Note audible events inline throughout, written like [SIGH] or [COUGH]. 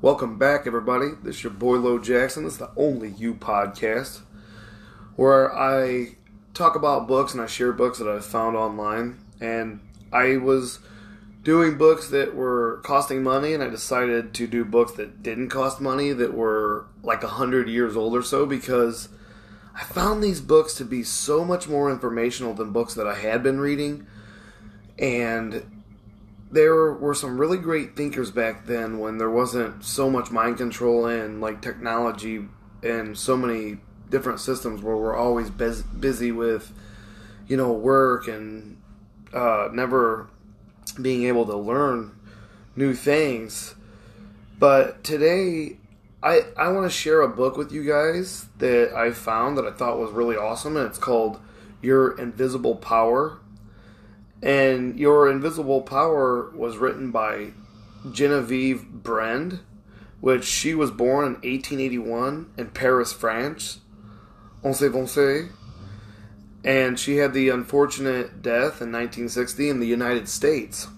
Welcome back, everybody. This is your boy Lo Jackson. This is the Only You podcast, where I talk about books and I share books that I've found online. And I was doing books that were costing money, and I decided to do books that didn't cost money, that were like a hundred years old or so, because I found these books to be so much more informational than books that I had been reading. And there were some really great thinkers back then when there wasn't so much mind control and like technology and so many different systems where we're always bus- busy with you know work and uh, never being able to learn new things. But today i i want to share a book with you guys that i found that i thought was really awesome and it's called your invisible power and Your Invisible Power was written by Genevieve Behrend, which she was born in 1881 in Paris, France. On sait. And she had the unfortunate death in 1960 in the United States.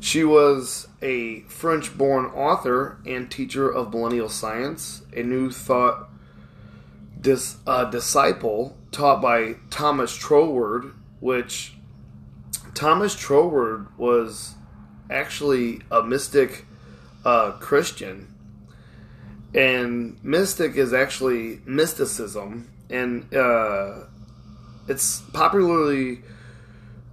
She was a French born author and teacher of millennial science, a new thought dis, uh, disciple taught by Thomas Troward, which Thomas Troward was actually a mystic uh, Christian, and mystic is actually mysticism, and uh, it's popularly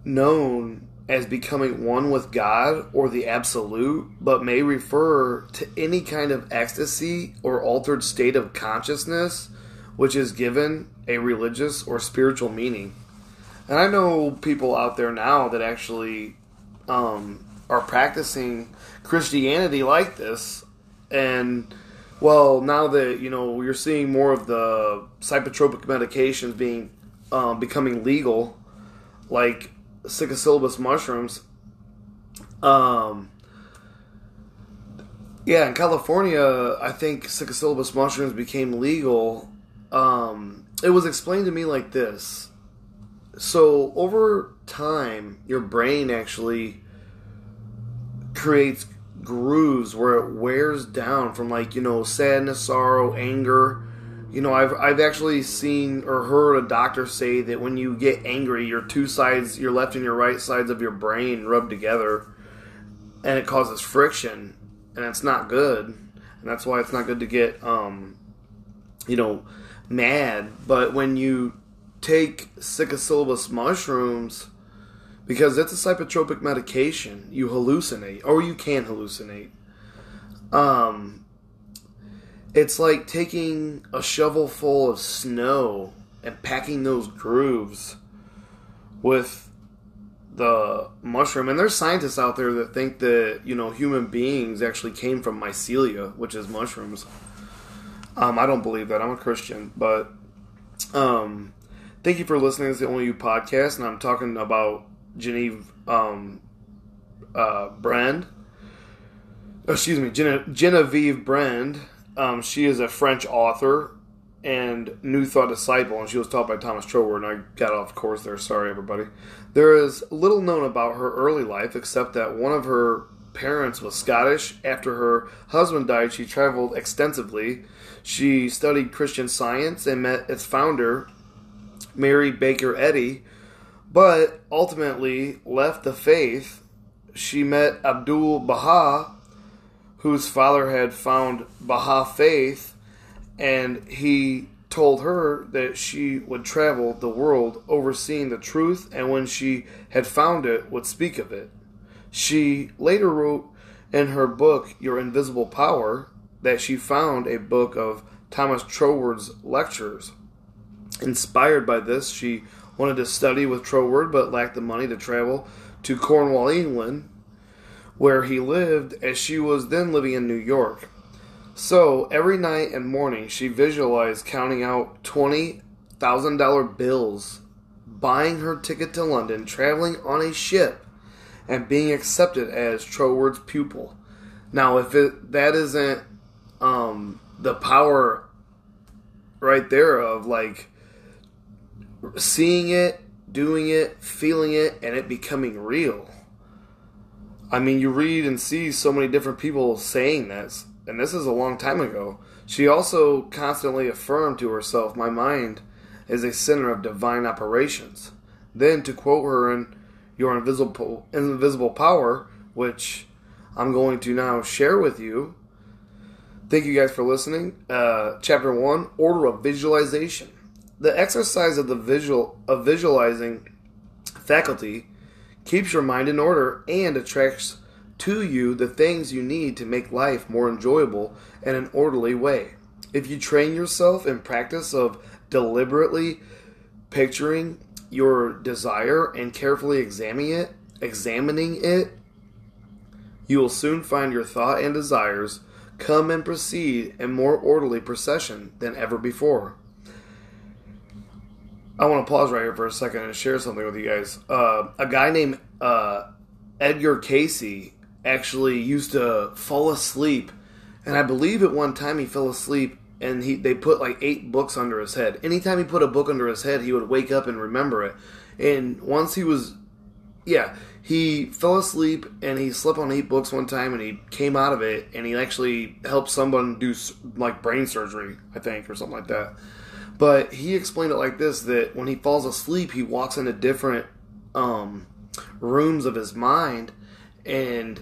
known as becoming one with God or the absolute, but may refer to any kind of ecstasy or altered state of consciousness which is given a religious or spiritual meaning. And I know people out there now that actually um, are practicing Christianity like this. And, well, now that, you know, you're seeing more of the psychotropic medications being um, becoming legal, like psilocybin mushrooms. Um, yeah, in California, I think psilocybin mushrooms became legal. Um, it was explained to me like this so over time, your brain actually creates grooves where it wears down from like you know sadness, sorrow, anger. You know, I've I've actually seen or heard a doctor say that when you get angry, your two sides, your left and your right sides of your brain rub together, and it causes friction, and it's not good. And that's why it's not good to get, um, you know, mad. But when you take psilocybin mushrooms because it's a psychotropic medication. You hallucinate, or you can hallucinate. Um, it's like taking a shovel full of snow and packing those grooves with the mushroom. And there's scientists out there that think that you know human beings actually came from mycelia, which is mushrooms. Um, I don't believe that. I'm a Christian, but um, Thank you for listening to the Only You podcast, and I'm talking about Genevieve um, uh, Behrend. Excuse me, Gene- Genevieve Behrend. Um, she is a French author and New Thought disciple, and she was taught by Thomas Troward, and I got off course there. Sorry, everybody. There is little known about her early life, except that one of her parents was Scottish. After her husband died, she traveled extensively. She studied Christian science and met its founder, Mary Baker Eddy, but ultimately left the faith. She met Abdul Baha, whose father had found Baha faith, and he told her that she would travel the world overseeing the truth, and when she had found it, would speak of it. She later wrote in her book, Your Invisible Power, that she found a book of Thomas Troward's lectures Inspired by this, she wanted to study with Troward but lacked the money to travel to Cornwall, England, where he lived, as she was then living in New York. So every night and morning, she visualized counting out $20,000 bills, buying her ticket to London, traveling on a ship, and being accepted as Troward's pupil. Now, if it, that isn't um, the power right there of like seeing it, doing it, feeling it, and it becoming real. I mean, you read and see so many different people saying this, and this is a long time ago, she also constantly affirmed to herself, My mind is a center of divine operations. Then, to quote her in Your Invisible, Invisible Power, which I'm going to now share with you. Thank you guys for listening. Uh, chapter 1 Order of Visualization. The exercise of the visual of visualizing faculty keeps your mind in order and attracts to you the things you need to make life more enjoyable in an orderly way. If you train yourself in practice of deliberately picturing your desire and carefully examining it, examining it, you will soon find your thought and desires come and proceed in more orderly procession than ever before. I want to pause right here for a second and share something with you guys. Uh, a guy named uh, Edgar Cayce actually used to fall asleep, and I believe at one time he fell asleep and he they put like eight books under his head. Anytime he put a book under his head, he would wake up and remember it. And once he was, yeah, he fell asleep and he slept on eight books one time, and he came out of it and he actually helped someone do like brain surgery, I think, or something like that. But he explained it like this: that when he falls asleep, he walks into different um, rooms of his mind, and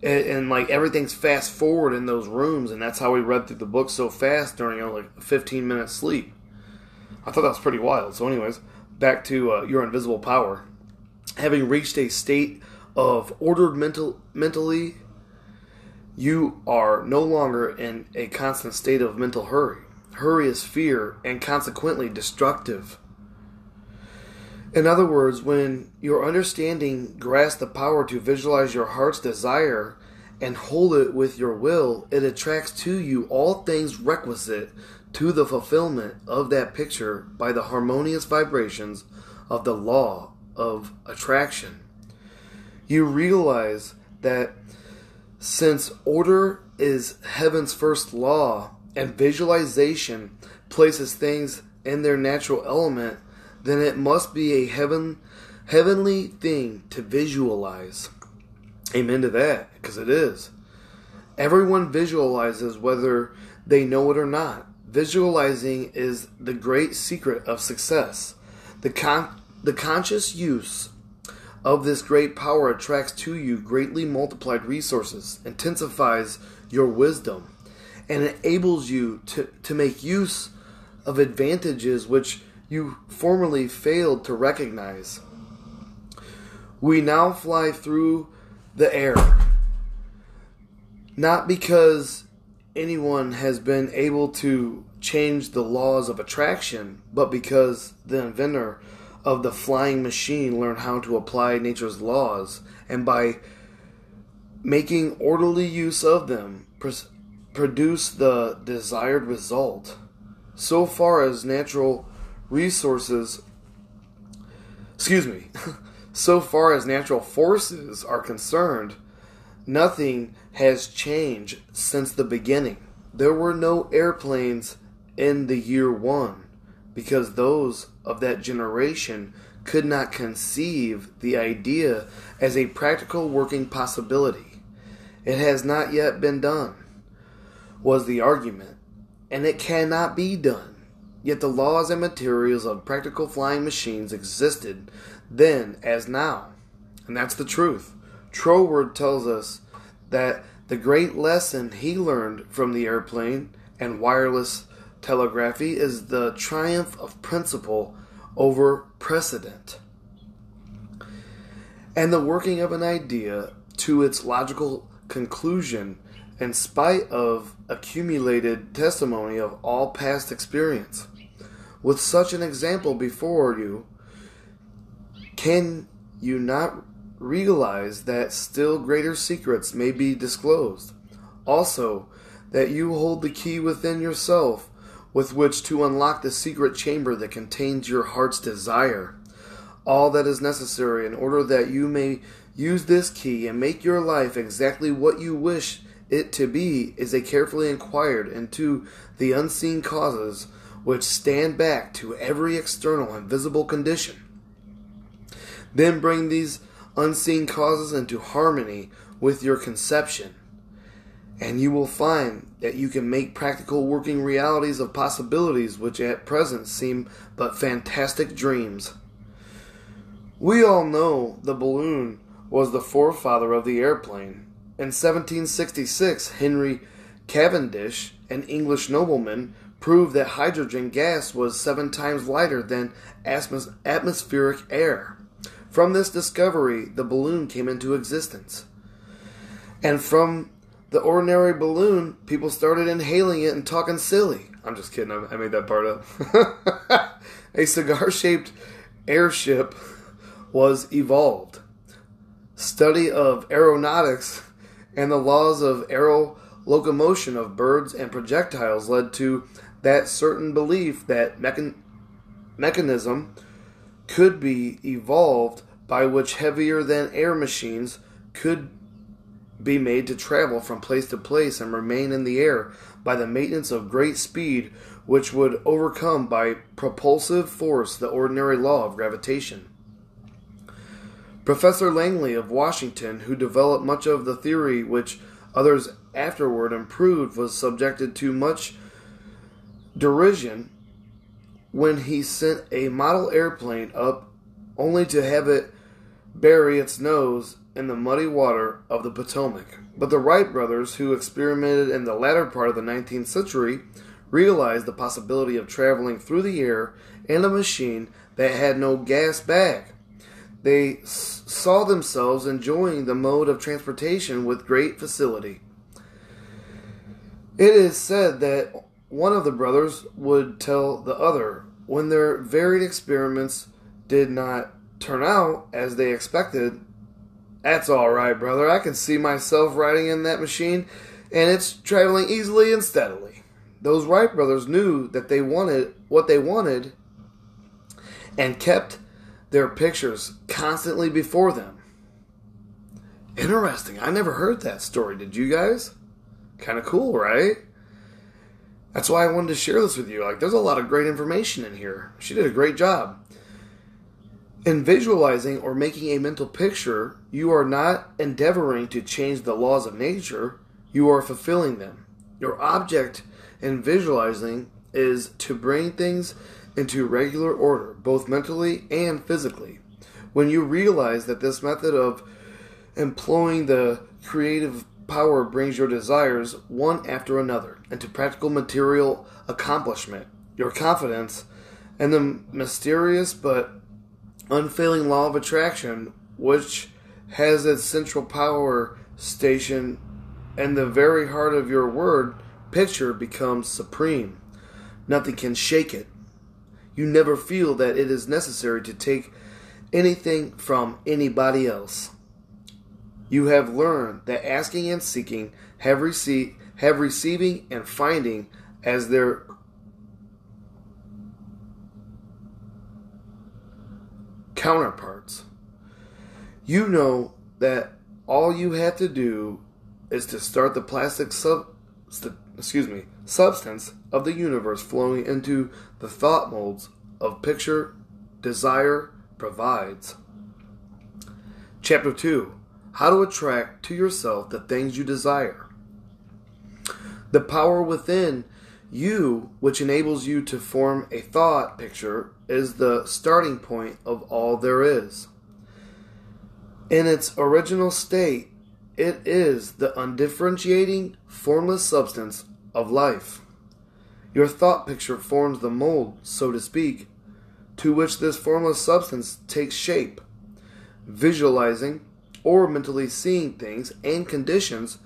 and, and, like everything's fast forward in those rooms, and that's how he read through the book so fast during a like 15 minute sleep. I thought that was pretty wild. So, anyways, back to uh, your invisible power. Having reached a state of ordered mental mentally, you are no longer in a constant state of mental hurry. Hurry is fear and consequently destructive. In other words, when your understanding grasps the power to visualize your heart's desire and hold it with your will, it attracts to you all things requisite to the fulfillment of that picture by the harmonious vibrations of the law of attraction. You realize that since order is heaven's first law and visualization places things in their natural element, then it must be a heaven heavenly thing to visualize. Amen to that, because it is. Everyone visualizes whether they know it or not. Visualizing is the great secret of success. The con- the conscious use of this great power attracts to you greatly multiplied resources, intensifies your wisdom, and enables you to, to make use of advantages which you formerly failed to recognize. We now fly through the air, not because anyone has been able to change the laws of attraction, but because the inventor of the flying machine learned how to apply nature's laws, and by making orderly use of them, produce the desired result. So far as natural resources, excuse me, [LAUGHS] so far as natural forces are concerned, nothing has changed since the beginning. There were no airplanes in the year one because those of that generation could not conceive the idea as a practical working possibility. It has not yet been done, was the argument, and it cannot be done. Yet the laws and materials of practical flying machines existed then as now. And that's the truth. Troward tells us that the great lesson he learned from the airplane and wireless telegraphy is the triumph of principle over precedent. And the working of an idea to its logical conclusion in spite of accumulated testimony of all past experience. With such an example before you, can you not realize that still greater secrets may be disclosed? Also, that you hold the key within yourself with which to unlock the secret chamber that contains your heart's desire. All that is necessary in order that you may use this key and make your life exactly what you wish it to be is a carefully inquired into the unseen causes which stand back to every external and visible condition. Then bring these unseen causes into harmony with your conception. and you will find that you can make practical working realities of possibilities which at present seem but fantastic dreams. We all know the balloon was the forefather of the airplane. In 1766, Henry Cavendish, an English nobleman, proved that hydrogen gas was seven times lighter than atmos- atmospheric air. From this discovery, the balloon came into existence. And from the ordinary balloon, people started inhaling it and talking silly. I'm just kidding, I made that part up. [LAUGHS] a cigar shaped airship was evolved. Study of aeronautics and the laws of aerial locomotion of birds and projectiles led to that certain belief that mechan- mechanism could be evolved by which heavier than air machines could be made to travel from place to place and remain in the air by the maintenance of great speed, which would overcome by propulsive force the ordinary law of gravitation. Professor Langley of Washington, who developed much of the theory which others afterward improved, was subjected to much derision when he sent a model airplane up only to have it bury its nose in the muddy water of the Potomac. But the Wright brothers, who experimented in the latter part of the 19th century, realized the possibility of traveling through the air in a machine that had no gas bag. They s- saw themselves enjoying the mode of transportation with great facility. It is said that one of the brothers would tell the other when their varied experiments did not turn out as they expected. That's all right, brother. I can see myself riding in that machine, and it's traveling easily and steadily. Those Wright brothers knew that they wanted what they wanted and kept their pictures constantly before them. Interesting. I never heard that story. Did you guys? Kind of cool, right? That's why I wanted to share this with you. Like, there's a lot of great information in here. She did a great job. In visualizing or making a mental picture, you are not endeavoring to change the laws of nature, you are fulfilling them. Your object in visualizing is to bring things into regular order, both mentally and physically. When you realize that this method of employing the creative power brings your desires one after another into practical material accomplishment, your confidence, and the mysterious but unfailing law of attraction, which has its central power station and the very heart of your word picture becomes supreme. Nothing can shake it. You never feel that it is necessary to take anything from anybody else. You have learned that asking and seeking have received have receiving and finding as their counterparts. You know that all you have to do is to start the plastic sub st- excuse me substance of the universe flowing into the thought molds of picture desire provides. Chapter 2 How to attract to yourself the things you desire. The power within you, which enables you to form a thought picture, is the starting point of all there is. In its original state, it is the undifferentiating, formless substance of life. Your thought picture forms the mold, so to speak, to which this formless substance takes shape. Visualizing or mentally seeing things and conditions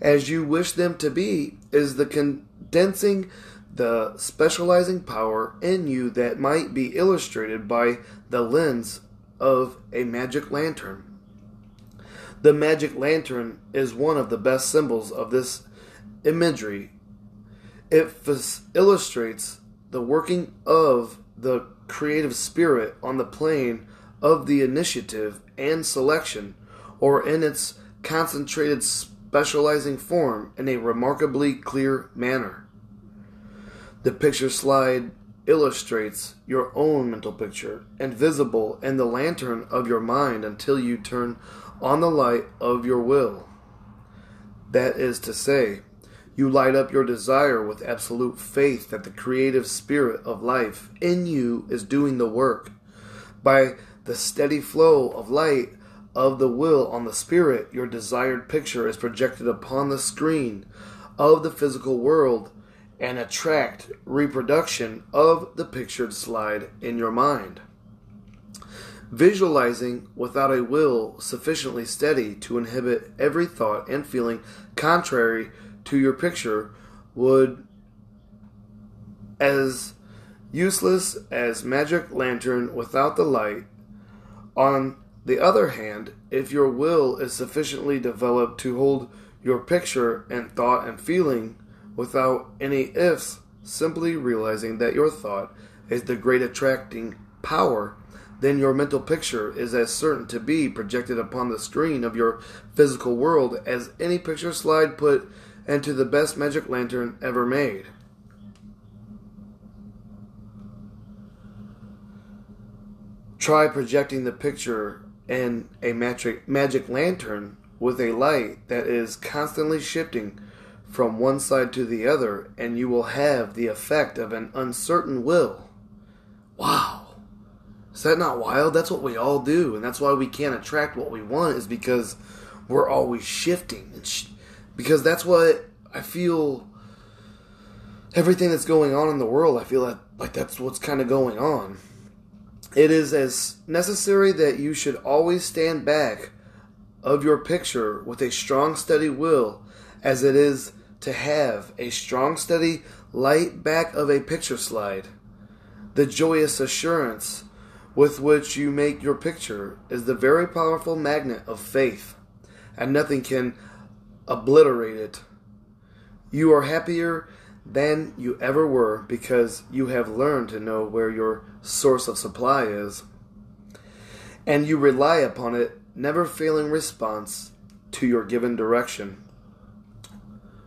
as you wish them to be is the condensing the specializing power in you that might be illustrated by the lens of a magic lantern. The magic lantern is one of the best symbols of this imagery. It f- illustrates the working of the creative spirit on the plane of the initiative and selection, or in its concentrated specializing form in a remarkably clear manner. The picture slide illustrates your own mental picture, invisible in the lantern of your mind until you turn on the light of your will. That is to say, you light up your desire with absolute faith that the creative spirit of life in you is doing the work. By the steady flow of light of the will on the spirit, your desired picture is projected upon the screen of the physical world and attract reproduction of the pictured slide in your mind. Visualizing without a will sufficiently steady to inhibit every thought and feeling contrary to your picture would as useless as magic lantern without the light. On the other hand, if your will is sufficiently developed to hold your picture and thought and feeling without any ifs, simply realizing that your thought is the great attracting power then your mental picture is as certain to be projected upon the screen of your physical world as any picture slide put into the best magic lantern ever made. Try projecting the picture in a magic, magic lantern with a light that is constantly shifting from one side to the other, and you will have the effect of an uncertain will. Wow. Is that not wild? That's what we all do, and that's why we can't attract what we want. Is because we're always shifting, sh- because that's what I feel. Everything that's going on in the world, I feel like, like that's what's kind of going on. It is as necessary that you should always stand back of your picture with a strong, steady will as it is to have a strong, steady light back of a picture slide. The joyous assurance with which you make your picture is the very powerful magnet of faith, and nothing can obliterate it. You are happier than you ever were because you have learned to know where your source of supply is, and you rely upon it, never failing response to your given direction.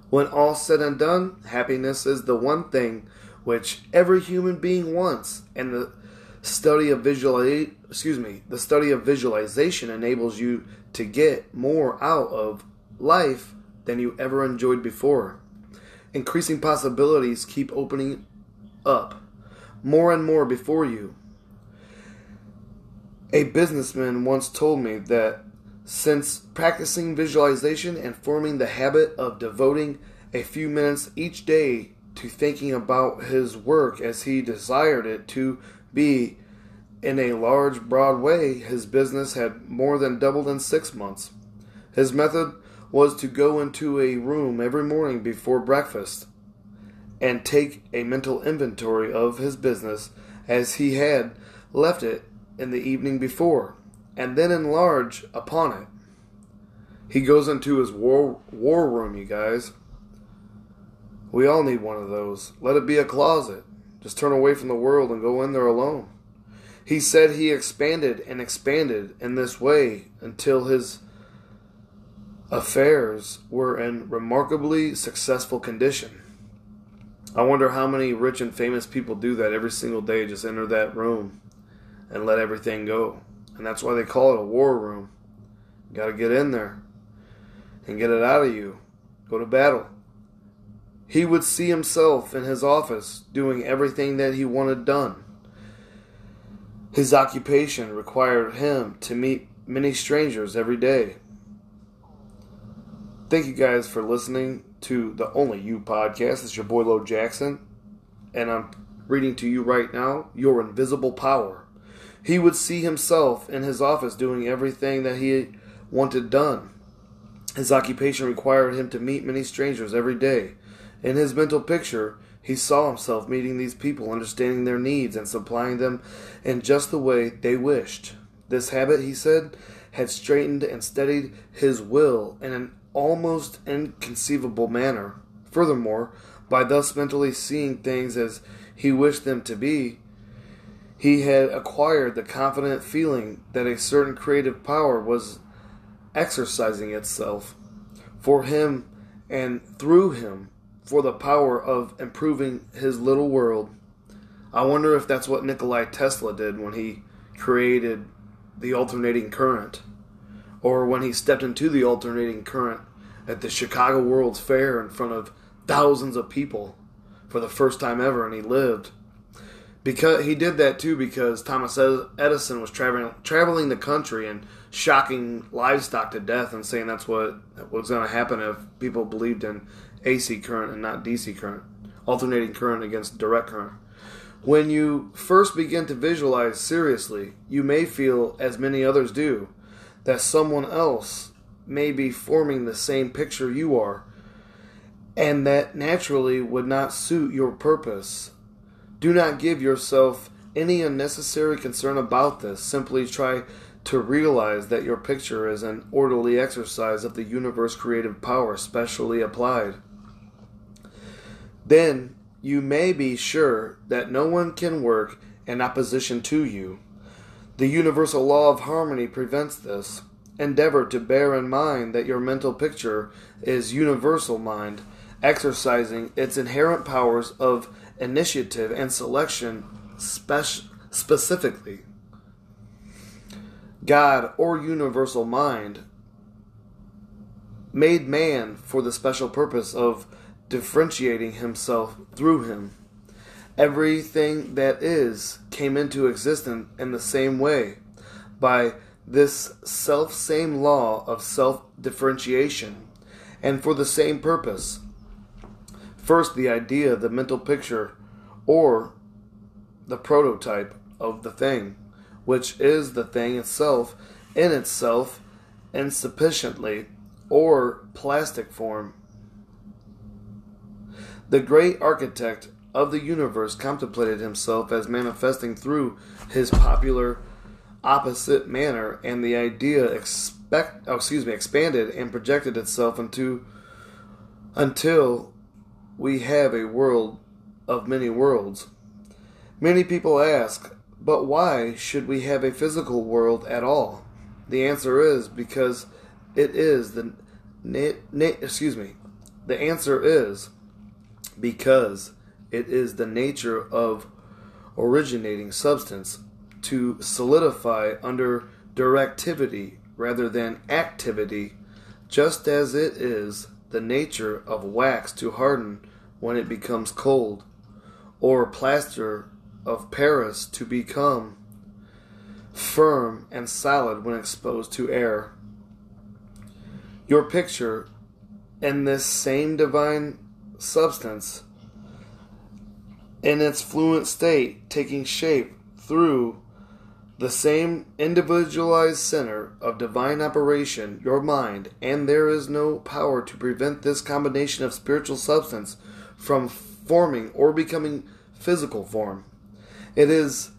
When all said and done, happiness is the one thing which every human being wants, and the study of visual excuse me the study of visualization enables you to get more out of life than you ever enjoyed before increasing possibilities keep opening up more and more before you a businessman once told me that since practicing visualization and forming the habit of devoting a few minutes each day to thinking about his work as he desired it to be in a large, broad way, his business had more than doubled in six months. His method was to go into a room every morning before breakfast and take a mental inventory of his business as he had left it in the evening before, and then enlarge upon it. He goes into his war, war room, you guys. We all need one of those. Let it be a closet. Just turn away from the world and go in there alone. He said he expanded and expanded in this way until his affairs were in remarkably successful condition. I wonder how many rich and famous people do that every single day, just enter that room and let everything go. And that's why they call it a war room. You got to get in there and get it out of you. Go to battle. He would see himself in his office doing everything that he wanted done. His occupation required him to meet many strangers every day. Thank you guys for listening to the Only You podcast. It's your boy Lo Jackson, and I'm reading to you right now Your Invisible Power. He would see himself in his office doing everything that he wanted done. His occupation required him to meet many strangers every day. In his mental picture, he saw himself meeting these people, understanding their needs, and supplying them in just the way they wished. This habit, he said, had straightened and steadied his will in an almost inconceivable manner. Furthermore, by thus mentally seeing things as he wished them to be, he had acquired the confident feeling that a certain creative power was exercising itself for him and through him for the power of improving his little world. I wonder if that's what Nikolai Tesla did when he created the alternating current, or when he stepped into the alternating current at the Chicago World's Fair in front of thousands of people for the first time ever, and he lived. Because he did that too because Thomas Edison was traveling traveling the country and shocking livestock to death and saying that's what was going to happen if people believed in AC current and not DC current, alternating current against direct current. When you first begin to visualize seriously, you may feel, as many others do, that someone else may be forming the same picture you are, and that naturally would not suit your purpose. Do not give yourself any unnecessary concern about this. Simply try to realize that your picture is an orderly exercise of the universe creative power specially applied. Then you may be sure that no one can work in opposition to you. The universal law of harmony prevents this. Endeavor to bear in mind that your mental picture is universal mind, exercising its inherent powers of initiative and selection spec- specifically. God or universal mind made man for the special purpose of differentiating himself through him. Everything that is came into existence in the same way by this self same law of self differentiation and for the same purpose. First, the idea, the mental picture, or the prototype of the thing, which is the thing itself in itself insufficiently or plastic form. The great architect of the universe contemplated himself as manifesting through his popular opposite manner, and the idea expect, oh, excuse me, expanded and projected itself into until we have a world of many worlds. Many people ask, but why should we have a physical world at all? The answer is because it is the na- na- excuse me. The answer is because it is the nature of originating substance to solidify under directivity rather than activity, just as it is the nature of wax to harden when it becomes cold, or plaster of Paris to become firm and solid when exposed to air. Your picture in this same divine substance, in its fluent state, taking shape through the same individualized center of divine operation, your mind, and there is no power to prevent this combination of spiritual substance from forming or becoming physical form. It is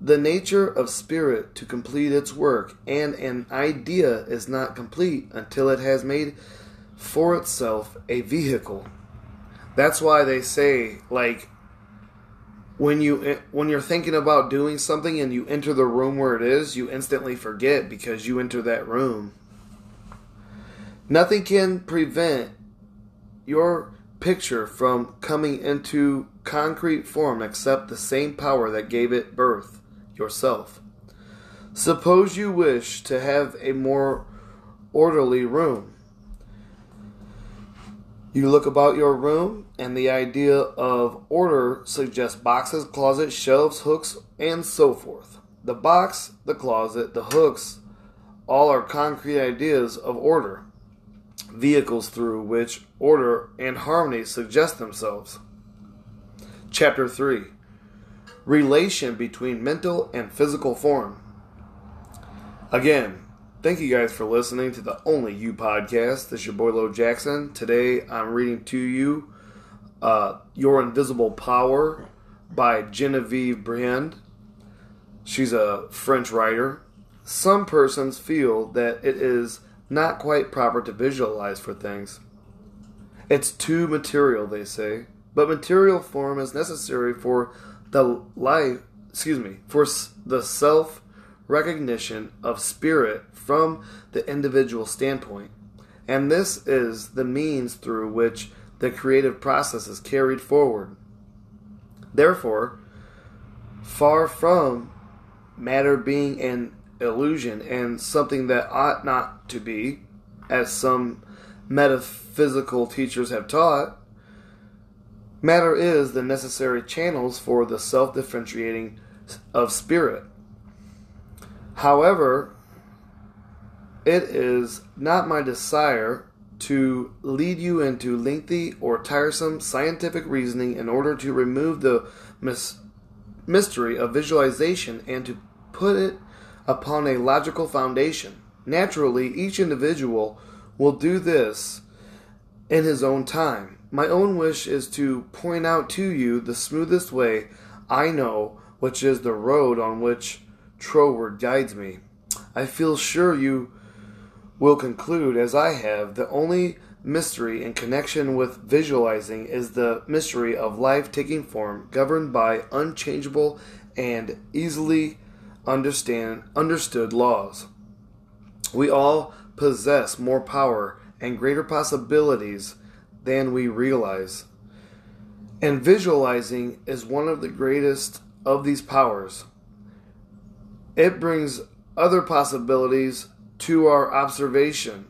the nature of spirit to complete its work, and an idea is not complete until it has made for itself a vehicle. That's why they say, like, when you eh, when you're thinking about doing something and you enter the room where it is, you instantly forget because you enter that room. Nothing can prevent your picture from coming into concrete form except the same power that gave it birth, yourself. Suppose you wish to have a more orderly room. You look about your room, and the idea of order suggests boxes, closets, shelves, hooks, and so forth. The box, the closet, the hooks, all are concrete ideas of order, vehicles through which order and harmony suggest themselves. Chapter 3 Relation between mental and physical form. Again, Thank you guys for listening to the Only You podcast. This is your boy Lo Jackson. Today I'm reading to you uh, Your Invisible Power by Genevieve Behrend. She's a French writer. Some persons feel that it is not quite proper to visualize for things. It's too material, they say. But material form is necessary for the life, excuse me, for the self recognition of spirit from the individual standpoint. And this is the means through which the creative process is carried forward. Therefore, far from matter being an illusion and something that ought not to be, as some metaphysical teachers have taught. Matter is the necessary channels for the self differentiating of spirit. However, it is not my desire to lead you into lengthy or tiresome scientific reasoning in order to remove the mis- mystery of visualization and to put it upon a logical foundation. Naturally, each individual will do this in his own time. My own wish is to point out to you the smoothest way I know, which is the road on which Troward guides me. I feel sure you will conclude, as I have, the only mystery in connection with visualizing is the mystery of life taking form, governed by unchangeable and easily understand understood laws. We all possess more power and greater possibilities than we realize. And visualizing is one of the greatest of these powers. It brings other possibilities to our observation.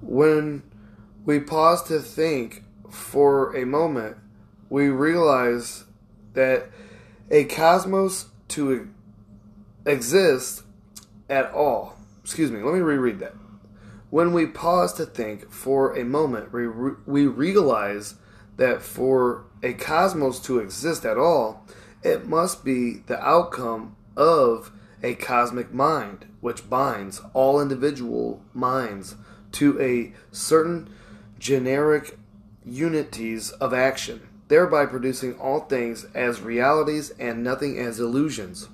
When we pause to think for a moment, we realize that a cosmos to exist at all. Excuse me, let me reread that. When we pause to think for a moment, we, re- we realize that for a cosmos to exist at all, it must be the outcome of a cosmic mind, which binds all individual minds to a certain generic unities of action, thereby producing all things as realities and nothing as illusions.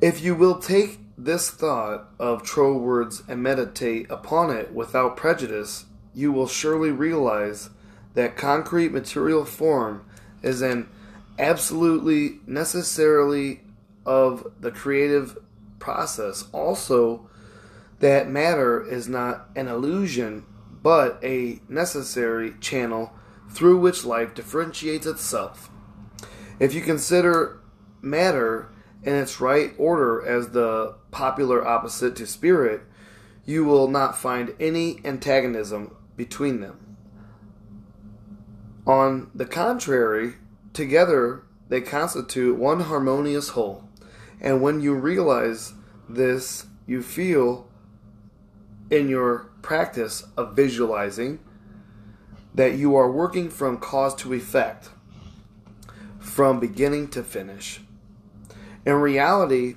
If you will take this thought of Troward's and meditate upon it without prejudice, you will surely realize that concrete material form is an absolutely necessarily of the creative process. Also, that matter is not an illusion, but a necessary channel through which life differentiates itself. If you consider matter in its right order as the popular opposite to spirit, you will not find any antagonism between them. On the contrary, together they constitute one harmonious whole. And when you realize this, you feel in your practice of visualizing that you are working from cause to effect, from beginning to finish. In reality,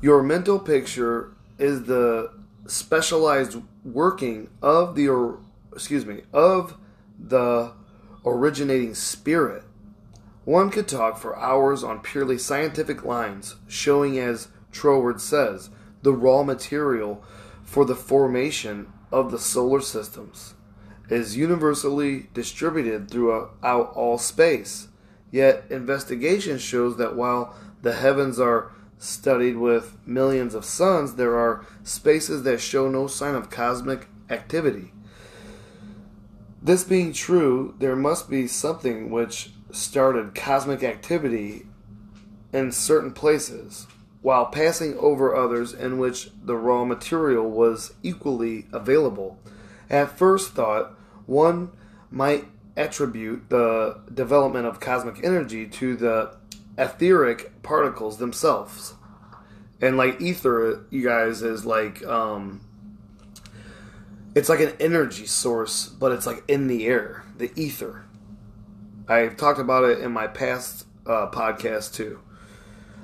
your mental picture is the specialized working of the excuse me of the originating spirit one could talk for hours on purely scientific lines, showing, as Troward says, the raw material for the formation of the solar systems is universally distributed throughout all space. Yet, investigation shows that while the heavens are studied with millions of suns, there are spaces that show no sign of cosmic activity. This being true, there must be something which started cosmic activity in certain places while passing over others in which the raw material was equally available. At first thought, one might attribute the development of cosmic energy to the etheric particles themselves. And like ether, you guys, is like um it's like an energy source, but it's like in the air, the ether. I've talked about it in my past uh, podcast too.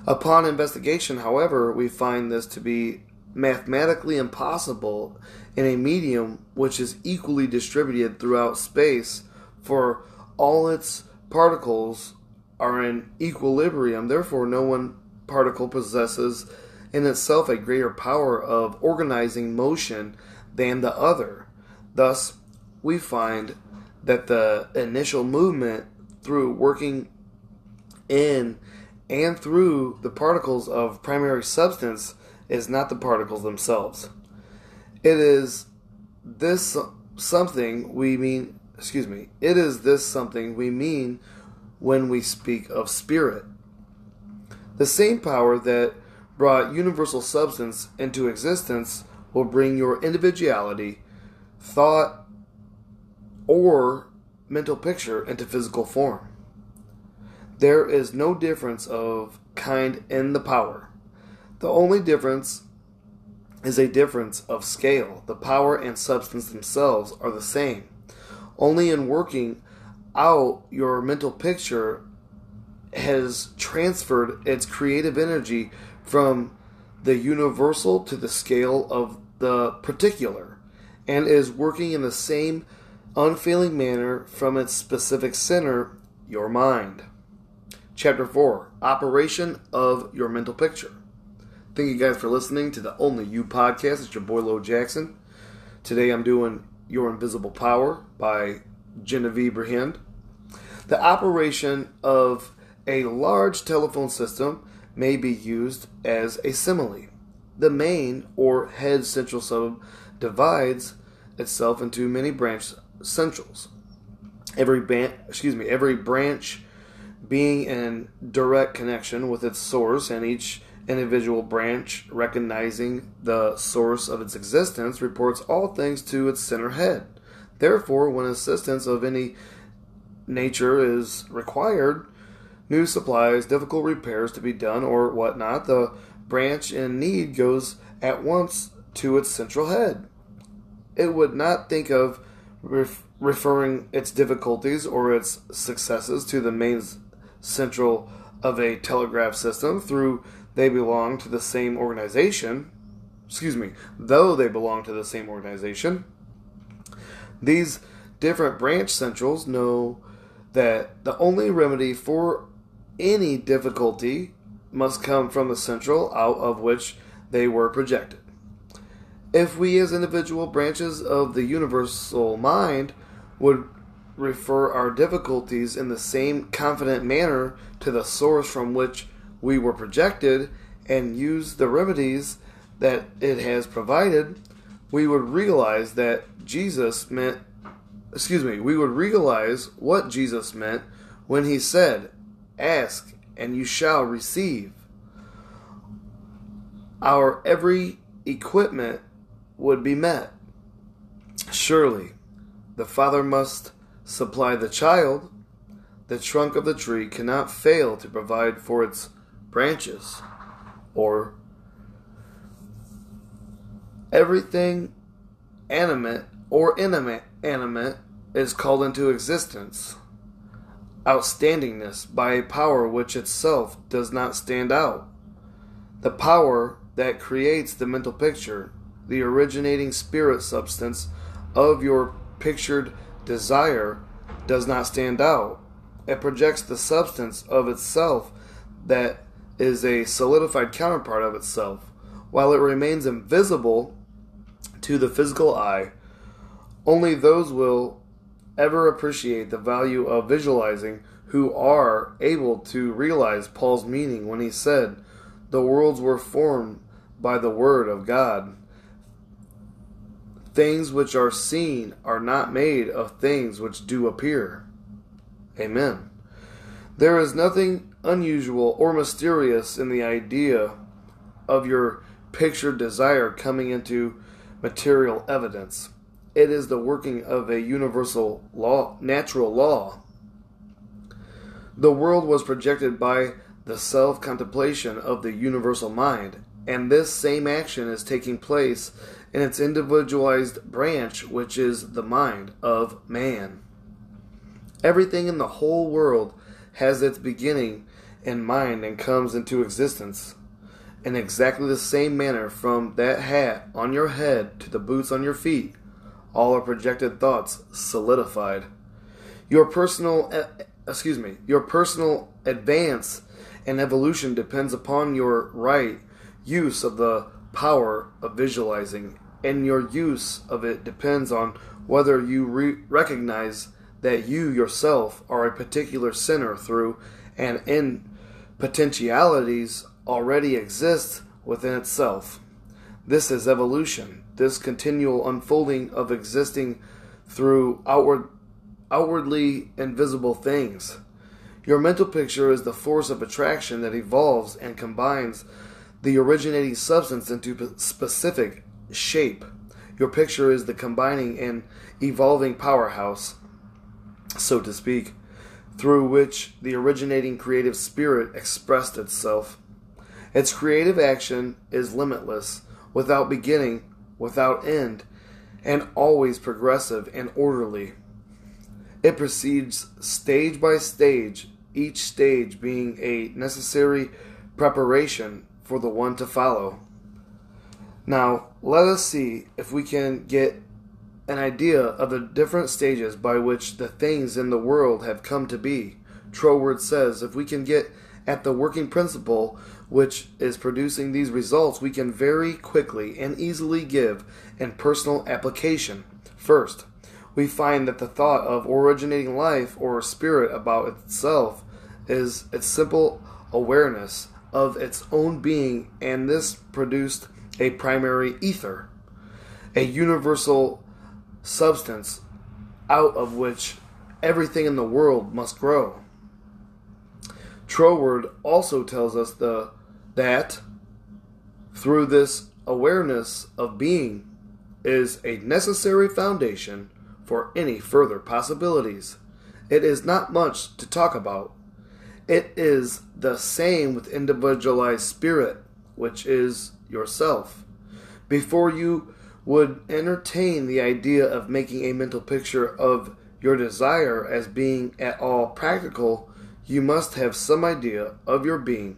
Upon investigation, however, we find this to be mathematically impossible in a medium which is equally distributed throughout space, for all its particles are in equilibrium. Therefore, no one particle possesses in itself a greater power of organizing motion than the other. Thus, we find that the initial movement through working in and through the particles of primary substance is not the particles themselves. It is this something we mean, excuse me, it is this something we mean when we speak of spirit. The same power that brought universal substance into existence will bring your individuality, thought, or mental picture into physical form. There is no difference of kind in the power. The only difference is a difference of scale. The power and substance themselves are the same. Only in working out your mental picture has transferred its creative energy from the universal to the scale of the particular and is working in the same unfailing manner from its specific center, your mind. Chapter 4 Operation of Your Mental Picture. Thank you guys for listening to the Only You podcast. It's your boy Lo Jackson. Today I'm doing Your Invisible Power by Genevieve Behrend. The operation of a large telephone system may be used as a simile. The main or head central sub divides itself into many branch centrals. Every ban- excuse me, every branch being in direct connection with its source and each individual branch recognizing the source of its existence reports all things to its center head. Therefore, when assistance of any nature is required, new supplies, difficult repairs to be done, or whatnot, the branch in need goes at once to its central head. It would not think of ref- referring its difficulties or its successes to the main central of a telegraph system through they belong to the same organization excuse me though they belong to the same organization these different branch centrals know that the only remedy for any difficulty must come from the central out of which they were projected. If we, as individual branches of the universal mind, would refer our difficulties in the same confident manner to the source from which we were projected and use the remedies that it has provided, we would realize that Jesus meant, excuse me, we would realize what Jesus meant when he said, Ask and you shall receive. Our every equipment would be met. Surely, the Father must supply the child. The trunk of the tree cannot fail to provide for its branches, or everything animate or inanimate animate is called into existence outstandingness by a power which itself does not stand out. The power that creates the mental picture, the originating spirit substance of your pictured desire, does not stand out. It projects the substance of itself that is a solidified counterpart of itself. While it remains invisible to the physical eye, only those will ever appreciate the value of visualizing who are able to realize Paul's meaning when he said, The worlds were formed by the word of God. Things which are seen are not made of things which do appear. Amen. There is nothing unusual or mysterious in the idea of your pictured desire coming into material evidence. It is the working of a universal law, natural law. The world was projected by the self contemplation of the universal mind, and this same action is taking place in its individualized branch, which is the mind of man. Everything in the whole world has its beginning in mind and comes into existence in exactly the same manner from that hat on your head to the boots on your feet all are projected thoughts solidified. Your personal, excuse me, your personal advance and evolution depends upon your right use of the power of visualizing, and your use of it depends on whether you re- recognize that you yourself are a particular sinner through and in potentialities already exist within itself. This is evolution this continual unfolding of existing through outward outwardly invisible things. Your mental picture is the force of attraction that evolves and combines the originating substance into specific shape. Your picture is the combining and evolving powerhouse, so to speak, through which the originating creative spirit expressed itself. Its creative action is limitless, without beginning, without end, and always progressive and orderly. It proceeds stage by stage, each stage being a necessary preparation for the one to follow. Now, let us see if we can get an idea of the different stages by which the things in the world have come to be. Troward says if we can get at the working principle which is producing these results, we can very quickly and easily give in personal application. First, we find that the thought of originating life or spirit about itself is its simple awareness of its own being, and this produced a primary ether, a universal substance out of which everything in the world must grow. Troward also tells us the that through this awareness of being is a necessary foundation for any further possibilities. It is not much to talk about. It is the same with individualized spirit, which is yourself. Before you would entertain the idea of making a mental picture of your desire as being at all practical, you must have some idea of your being,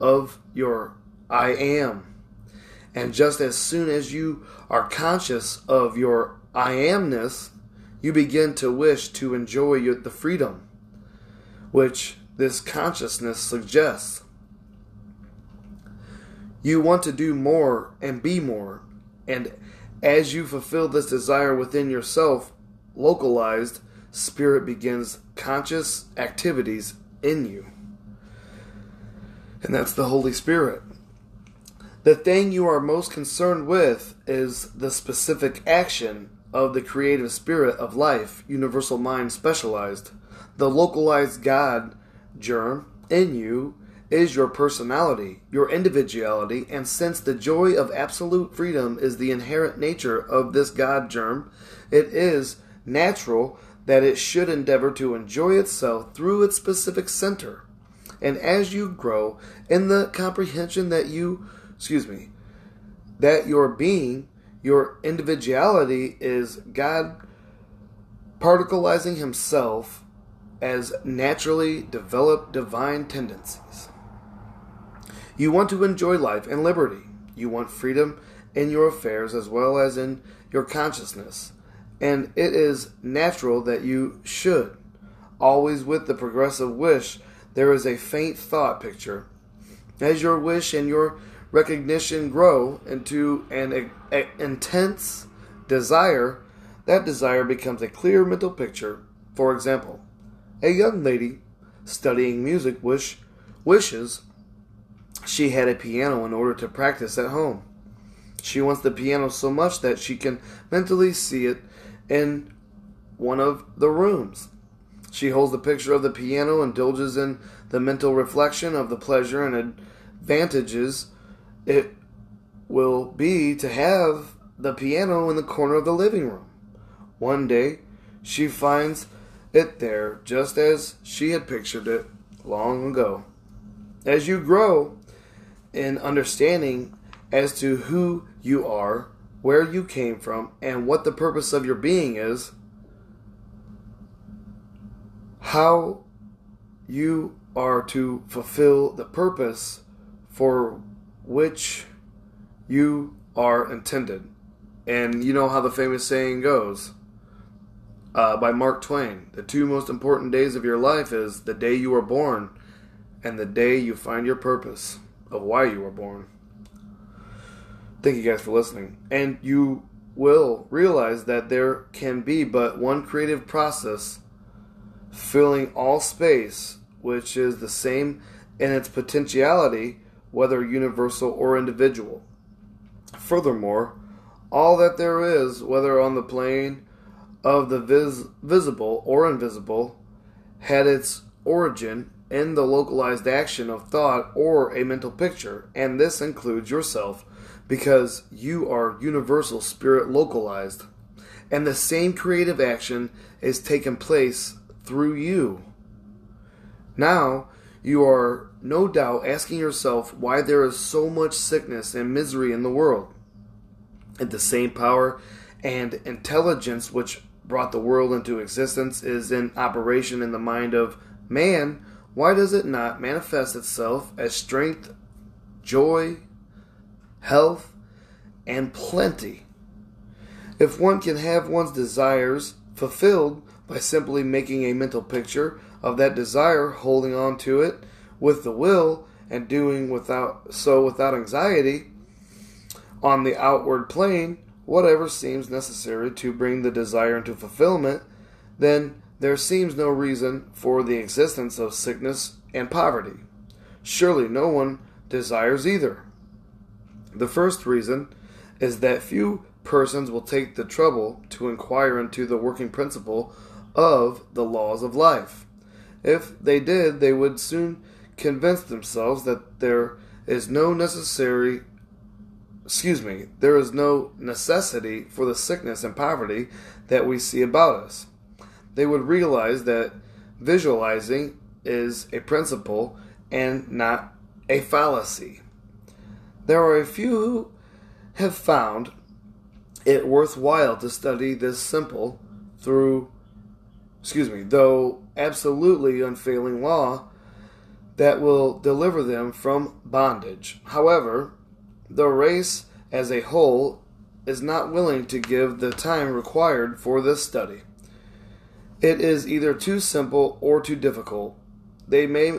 of your I am. And just as soon as you are conscious of your I amness, you begin to wish to enjoy your, the freedom which this consciousness suggests. You want to do more and be more, and as you fulfill this desire within yourself, localized, spirit begins conscious activities in you. And that's the Holy Spirit. The thing you are most concerned with is the specific action of the creative spirit of life, universal mind specialized. The localized God germ in you is your personality, your individuality, and since the joy of absolute freedom is the inherent nature of this God germ, it is natural that it should endeavor to enjoy itself through its specific center. And as you grow in the comprehension that you, excuse me, that your being, your individuality is God particularizing himself as naturally developed divine tendencies. You want to enjoy life and liberty. You want freedom in your affairs as well as in your consciousness and it is natural that you should. Always with the progressive wish, there is a faint thought picture. As your wish and your recognition grow into an a, a intense desire, that desire becomes a clear mental picture. For example, a young lady studying music wish wishes she had a piano in order to practice at home. She wants the piano so much that she can mentally see it in one of the rooms. She holds the picture of the piano, indulges in the mental reflection of the pleasure and advantages it will be to have the piano in the corner of the living room. One day, she finds it there just as she had pictured it long ago. As you grow in understanding as to who you are, where you came from, and what the purpose of your being is, how you are to fulfill the purpose for which you are intended. And you know how the famous saying goes uh, by Mark Twain the two most important days of your life is the day you were born and the day you find your purpose of why you were born. Thank you guys for listening. And you will realize that there can be but one creative process filling all space, which is the same in its potentiality, whether universal or individual. Furthermore, all that there is, whether on the plane of the vis- visible or invisible, had its origin in the localized action of thought or a mental picture, and this includes yourself because you are universal spirit localized, and the same creative action is taking place through you. Now, you are no doubt asking yourself why there is so much sickness and misery in the world. And the same power and intelligence which brought the world into existence is in operation in the mind of man, why does it not manifest itself as strength, joy, health, and plenty? If one can have one's desires fulfilled by simply making a mental picture of that desire, holding on to it with the will, and doing without so without anxiety on the outward plane, whatever seems necessary to bring the desire into fulfillment, then there seems no reason for the existence of sickness and poverty. Surely no one desires either. The first reason is that few persons will take the trouble to inquire into the working principle of the laws of life. If they did, they would soon convince themselves that there is no necessary excuse me, there is no necessity for the sickness and poverty that we see about us. They would realize that visualizing is a principle and not a fallacy. There are a few who have found it worthwhile to study this simple through excuse me, though absolutely unfailing law that will deliver them from bondage. However, the race as a whole is not willing to give the time required for this study. It is either too simple or too difficult. They may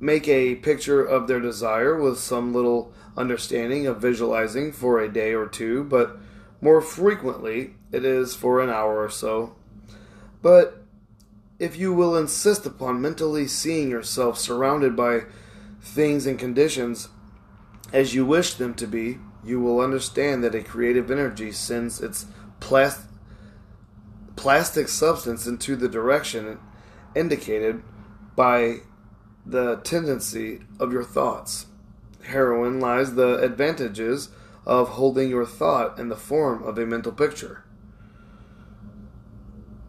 make a picture of their desire with some little understanding of visualizing for a day or two, but more frequently it is for an hour or so. But if you will insist upon mentally seeing yourself surrounded by things and conditions as you wish them to be, you will understand that a creative energy sends its plastic plastic substance into the direction indicated by the tendency of your thoughts. Herein lies the advantages of holding your thought in the form of a mental picture.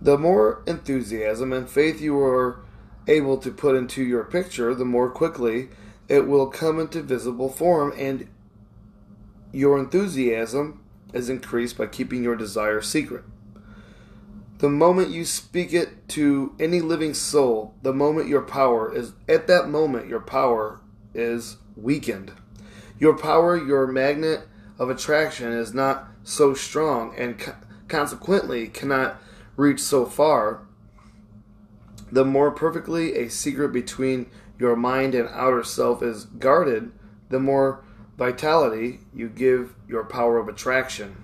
The more enthusiasm and faith you are able to put into your picture, the more quickly it will come into visible form, and your enthusiasm is increased by keeping your desire secret. The moment you speak it to any living soul, the moment your power is, at that moment, your power is weakened. Your power, your magnet of attraction, is not so strong and co- consequently cannot reach so far, the more perfectly a secret between your mind and outer self is guarded, the more vitality you give your power of attraction.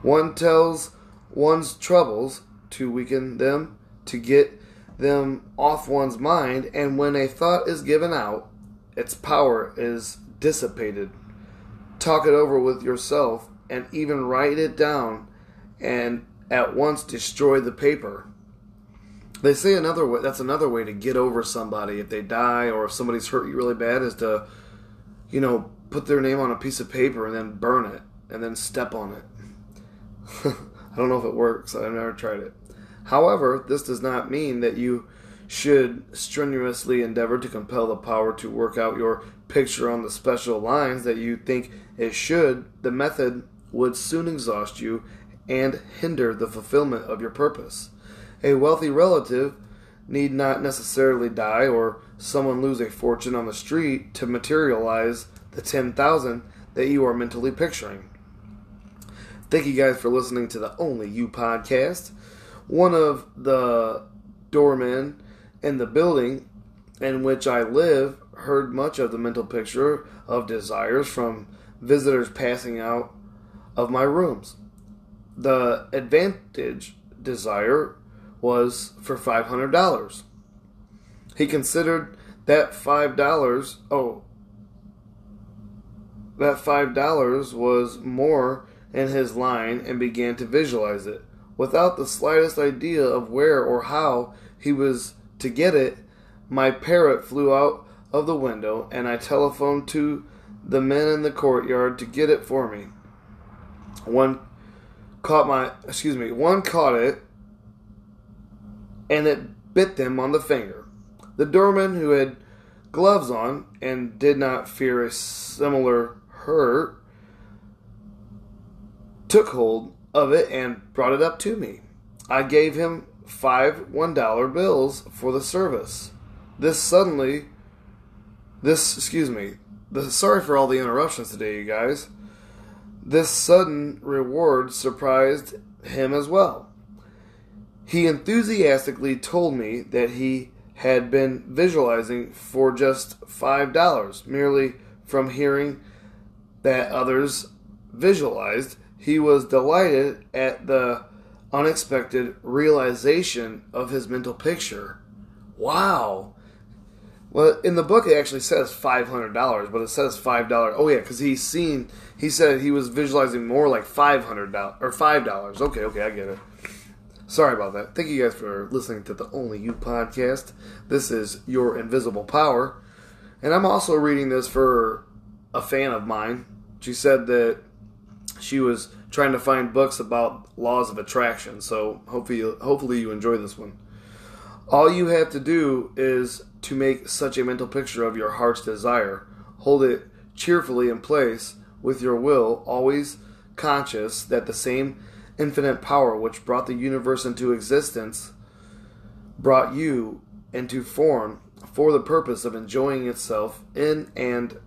One tells one's troubles to weaken them, to get them off one's mind, and when a thought is given out, its power is dissipated. Talk it over with yourself and even write it down and at once destroy the paper. They say another way that's another way to get over somebody if they die or if somebody's hurt you really bad is to you know, put their name on a piece of paper and then burn it and then step on it. [LAUGHS] I don't know if it works. I've never tried it. However, this does not mean that you should strenuously endeavor to compel the power to work out your picture on the special lines that you think it should. The method would soon exhaust you and hinder the fulfillment of your purpose. A wealthy relative need not necessarily die or someone lose a fortune on the street to materialize the 10,000 that you are mentally picturing. Thank you guys for listening to the Only You podcast. One of the doormen in the building in which I live heard much of the mental picture of desires from visitors passing out of my rooms the advantage desire was for $500. He considered that $5, oh, that $5 was more in his line and began to visualize it. Without the slightest idea of where or how he was to get it, my parrot flew out of the window and I telephoned to the men in the courtyard to get it for me. One caught my excuse me, one caught it and it bit them on the finger. The doorman who had gloves on and did not fear a similar hurt took hold of it and brought it up to me. I gave him five one dollar bills for the service. This suddenly this excuse me. The, sorry for all the interruptions today, you guys. This sudden reward surprised him as well. He enthusiastically told me that he had been visualizing for just $5 merely from hearing that others visualized. He was delighted at the unexpected realization of his mental picture. Wow. Well, in the book it actually says five hundred dollars, but it says five dollars. Oh yeah, because he's seen. He said he was visualizing more like five hundred dollars or five dollars. Okay, okay, I get it. Sorry about that. Thank you guys for listening to the Only You podcast. This is Your Invisible Power, and I'm also reading this for a fan of mine. She said that she was trying to find books about laws of attraction. So hopefully, hopefully you enjoy this one. All you have to do is to make such a mental picture of your heart's desire. Hold it cheerfully in place with your will, always conscious that the same infinite power which brought the universe into existence brought you into form for the purpose of enjoying itself in and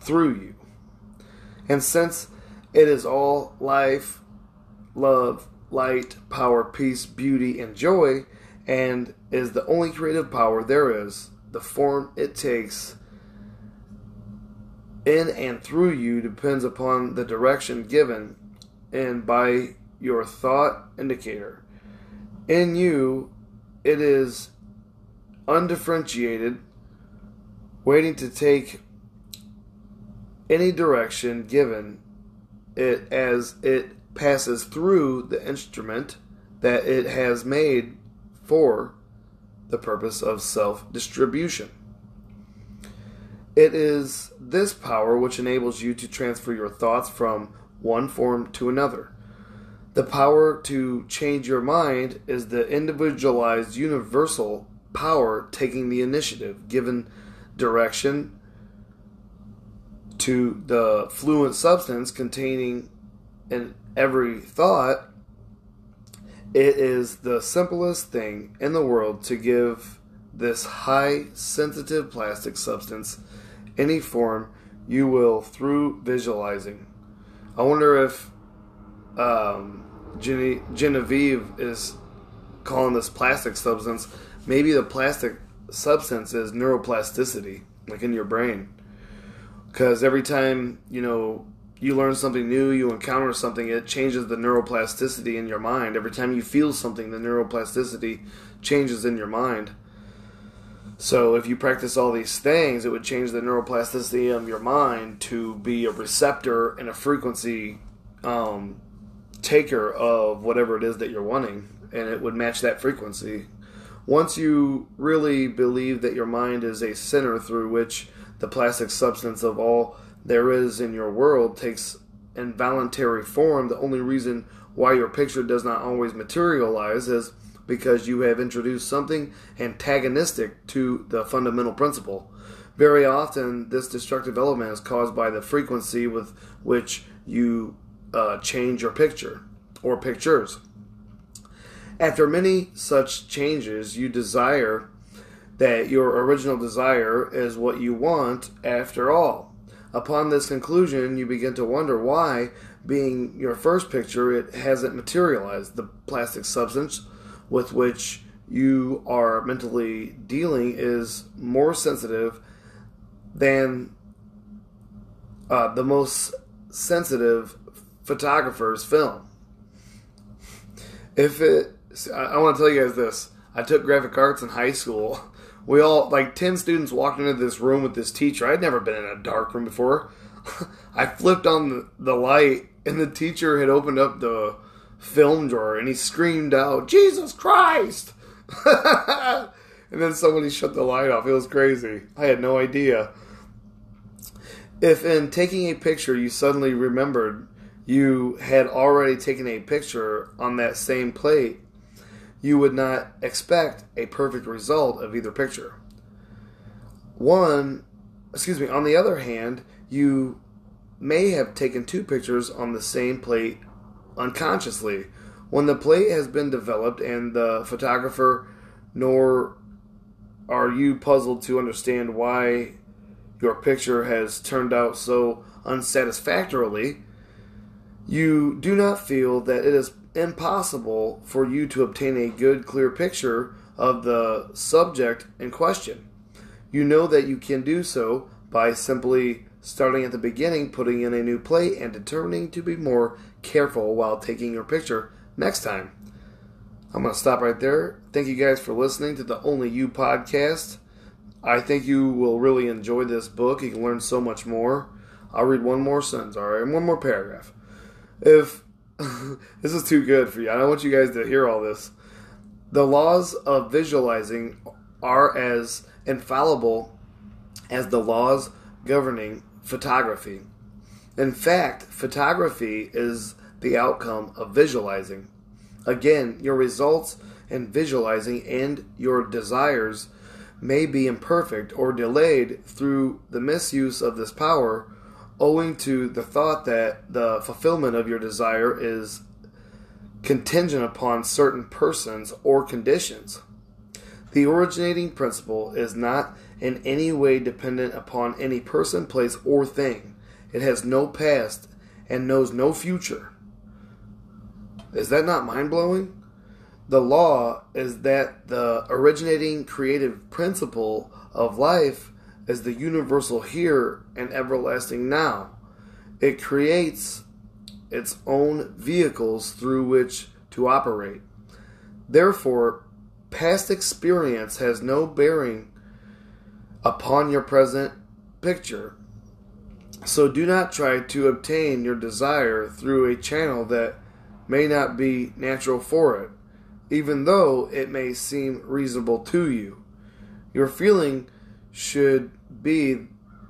through you. And since it is all life, love, light, power, peace, beauty, and joy, and is the only creative power there is. The form it takes in and through you depends upon the direction given and by your thought indicator. In you, it is undifferentiated, waiting to take any direction given it as it passes through the instrument that it has made for the purpose of self distribution. It is this power which enables you to transfer your thoughts from one form to another. The power to change your mind is the individualized universal power taking the initiative, given direction to the fluent substance containing in every thought it is the simplest thing in the world to give this high sensitive plastic substance any form you will through visualizing. I wonder if um, Genevieve is calling this plastic substance. Maybe the plastic substance is neuroplasticity, like in your brain. Because every time, you know, you learn something new, you encounter something, it changes the neuroplasticity in your mind. Every time you feel something, the neuroplasticity changes in your mind. So if you practice all these things, it would change the neuroplasticity of your mind to be a receptor and a frequency um, taker of whatever it is that you're wanting, and it would match that frequency. Once you really believe that your mind is a center through which the plastic substance of all there is in your world takes involuntary form, the only reason why your picture does not always materialize is because you have introduced something antagonistic to the fundamental principle. Very often, this destructive element is caused by the frequency with which you uh, change your picture or pictures. After many such changes, you desire that your original desire is what you want after all. Upon this conclusion, you begin to wonder why, being your first picture, it hasn't materialized. The plastic substance with which you are mentally dealing is more sensitive than uh, the most sensitive photographer's film. If it, I, I want to tell you guys this. I took graphic arts in high school [LAUGHS] we all like 10 students walked into this room with this teacher. I'd never been in a dark room before. [LAUGHS] I flipped on the, the light and the teacher had opened up the film drawer and he screamed out jesus christ! [LAUGHS] And then somebody shut the light off. It was crazy. I had no idea. If in taking a picture you suddenly remembered you had already taken a picture on that same plate, you would not expect a perfect result of either picture. One, excuse me, on the other hand, you may have taken two pictures on the same plate unconsciously. When the plate has been developed and the photographer nor are you puzzled to understand why your picture has turned out so unsatisfactorily, you do not feel that it is impossible for you to obtain a good, clear picture of the subject in question. You know that you can do so by simply starting at the beginning, putting in a new plate, and determining to be more careful while taking your picture next time. I'm going to stop right there. Thank you guys for listening to the Only You podcast. I think you will really enjoy this book. You can learn so much more. I'll read one more sentence, all right, one more paragraph. If [LAUGHS] this is too good for you, I don't want you guys to hear all this. The laws of visualizing are as infallible as the laws governing photography. In fact, photography is the outcome of visualizing. Again, your results in visualizing and your desires may be imperfect or delayed through the misuse of this power owing to the thought that the fulfillment of your desire is contingent upon certain persons or conditions. The originating principle is not in any way dependent upon any person, place, or thing. It has no past and knows no future. Is that not mind blowing? The law is that the originating creative principle of life is the universal here and everlasting now. It creates its own vehicles through which to operate. Therefore, past experience has no bearing upon your present picture. So do not try to obtain your desire through a channel that may not be natural for it, even though it may seem reasonable to you. Your feeling should be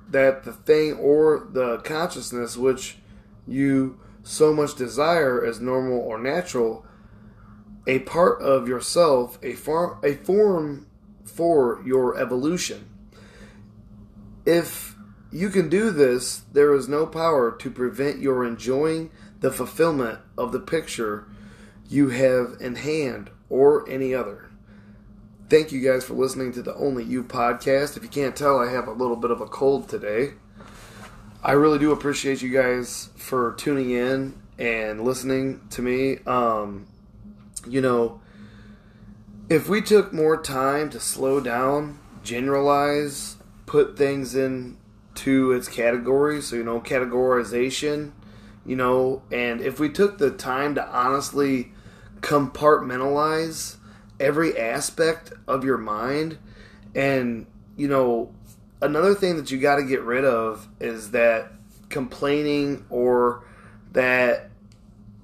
that the thing or the consciousness which you so much desire as normal or natural, a part of yourself, a, form, a form for your evolution. If you can do this, there is no power to prevent your enjoying the fulfillment of the picture you have in hand or any other. Thank you guys for listening to the Only You podcast. If you can't tell, I have a little bit of a cold today. I really do appreciate you guys for tuning in and listening to me. Um, you know, if we took more time to slow down, generalize, put things into its categories, so you know, categorization, you know, and if we took the time to honestly compartmentalize every aspect of your mind and you know another thing that you got to get rid of is that complaining or that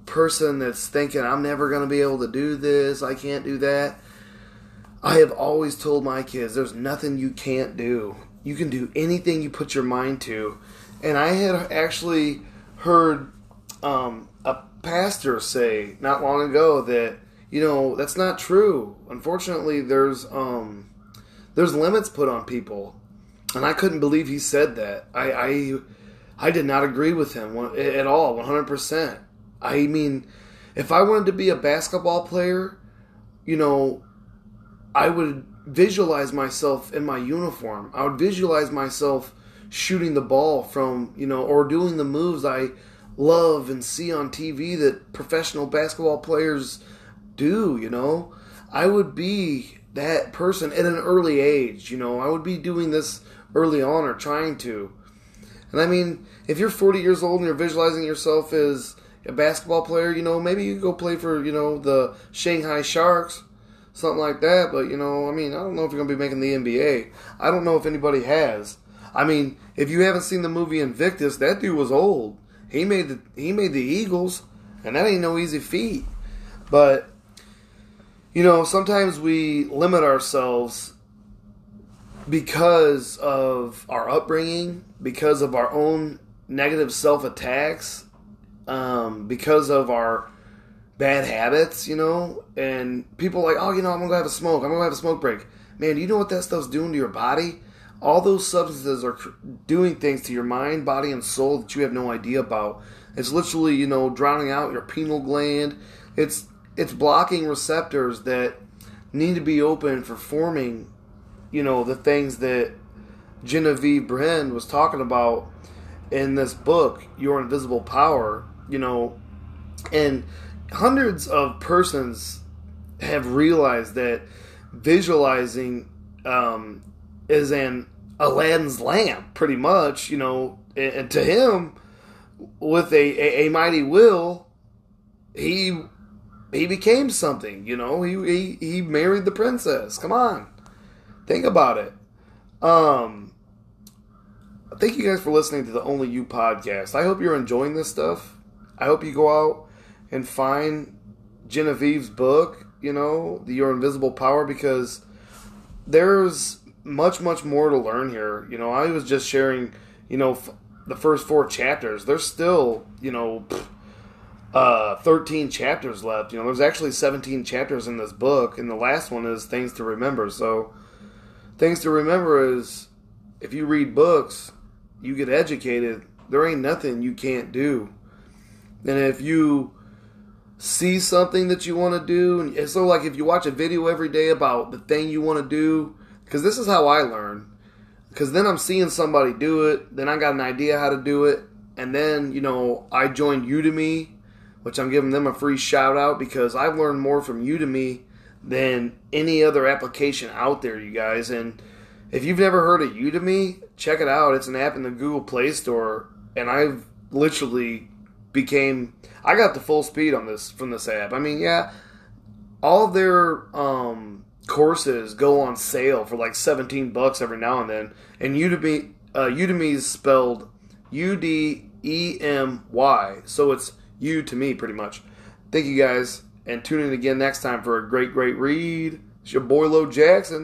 person that's thinking I'm never going to be able to do this, I can't do that. I have always told my kids there's nothing you can't do. You can do anything you put your mind to. And I had actually heard um, a pastor say not long ago that you know that's not true. Unfortunately, there's um, there's limits put on people, and I couldn't believe he said that. I I, I did not agree with him at all, 100. percent I mean, if I wanted to be a basketball player, you know, I would visualize myself in my uniform. I would visualize myself shooting the ball from you know or doing the moves I love and see on TV that professional basketball players do, you know. I would be that person at an early age, you know. I would be doing this early on or trying to. And I mean, if you're 40 years old and you're visualizing yourself as a basketball player, you know, maybe you go play for, you know, the Shanghai Sharks, something like that. But, you know, I mean, I don't know if you're going to be making the NBA. I don't know if anybody has. I mean, if you haven't seen the movie Invictus, that dude was old. He made the he made the Eagles, and that ain't no easy feat. But you know, sometimes we limit ourselves because of our upbringing, because of our own negative self attacks, um, because of our bad habits, you know, and people like, oh, you know, I'm gonna go have a smoke. I'm gonna have a smoke break. Man, do you know what that stuff's doing to your body? All those substances are doing things to your mind, body, and soul that you have no idea about. It's literally, you know, drowning out your pineal gland. It's it's blocking receptors that need to be open for forming, you know, the things that Genevieve Behrend was talking about in this book, Your Invisible Power, you know, and hundreds of persons have realized that visualizing um, is an Aladdin's lamp, pretty much, you know, and to him, with a, a, a mighty will, he he became something. You know, he, he he married the princess. Come on, think about it. Um, thank you guys for listening to the Only You podcast. I hope you're enjoying this stuff. I hope you go out and find Genevieve's book. You know, the Your Invisible Power, because there's much much more to learn here. You know, I was just sharing. You know, f- the first four chapters. There's still you know. Pfft, uh, 13 chapters left. You know, there's actually 17 chapters in this book, and the last one is Things to Remember. So, things to remember is if you read books, you get educated, there ain't nothing you can't do. And if you see something that you want to do, and so like if you watch a video every day about the thing you want to do, because this is how I learn. Because then I'm seeing somebody do it, then I got an idea how to do it, and then, you know, I joined Udemy which I'm giving them a free shout out because I've learned more from Udemy than any other application out there, you guys. And if you've never heard of Udemy, check it out. It's an app in the Google Play Store, and I've literally became I got the full speed on this from this app. I mean, yeah, all their um, courses go on sale for like 17 bucks every now and then, and Udemy uh, Udemy's spelled U D E M Y, so it's you to me, pretty much. Thank you guys, and tune in again next time for a great, great read. It's your boy Lo Jackson.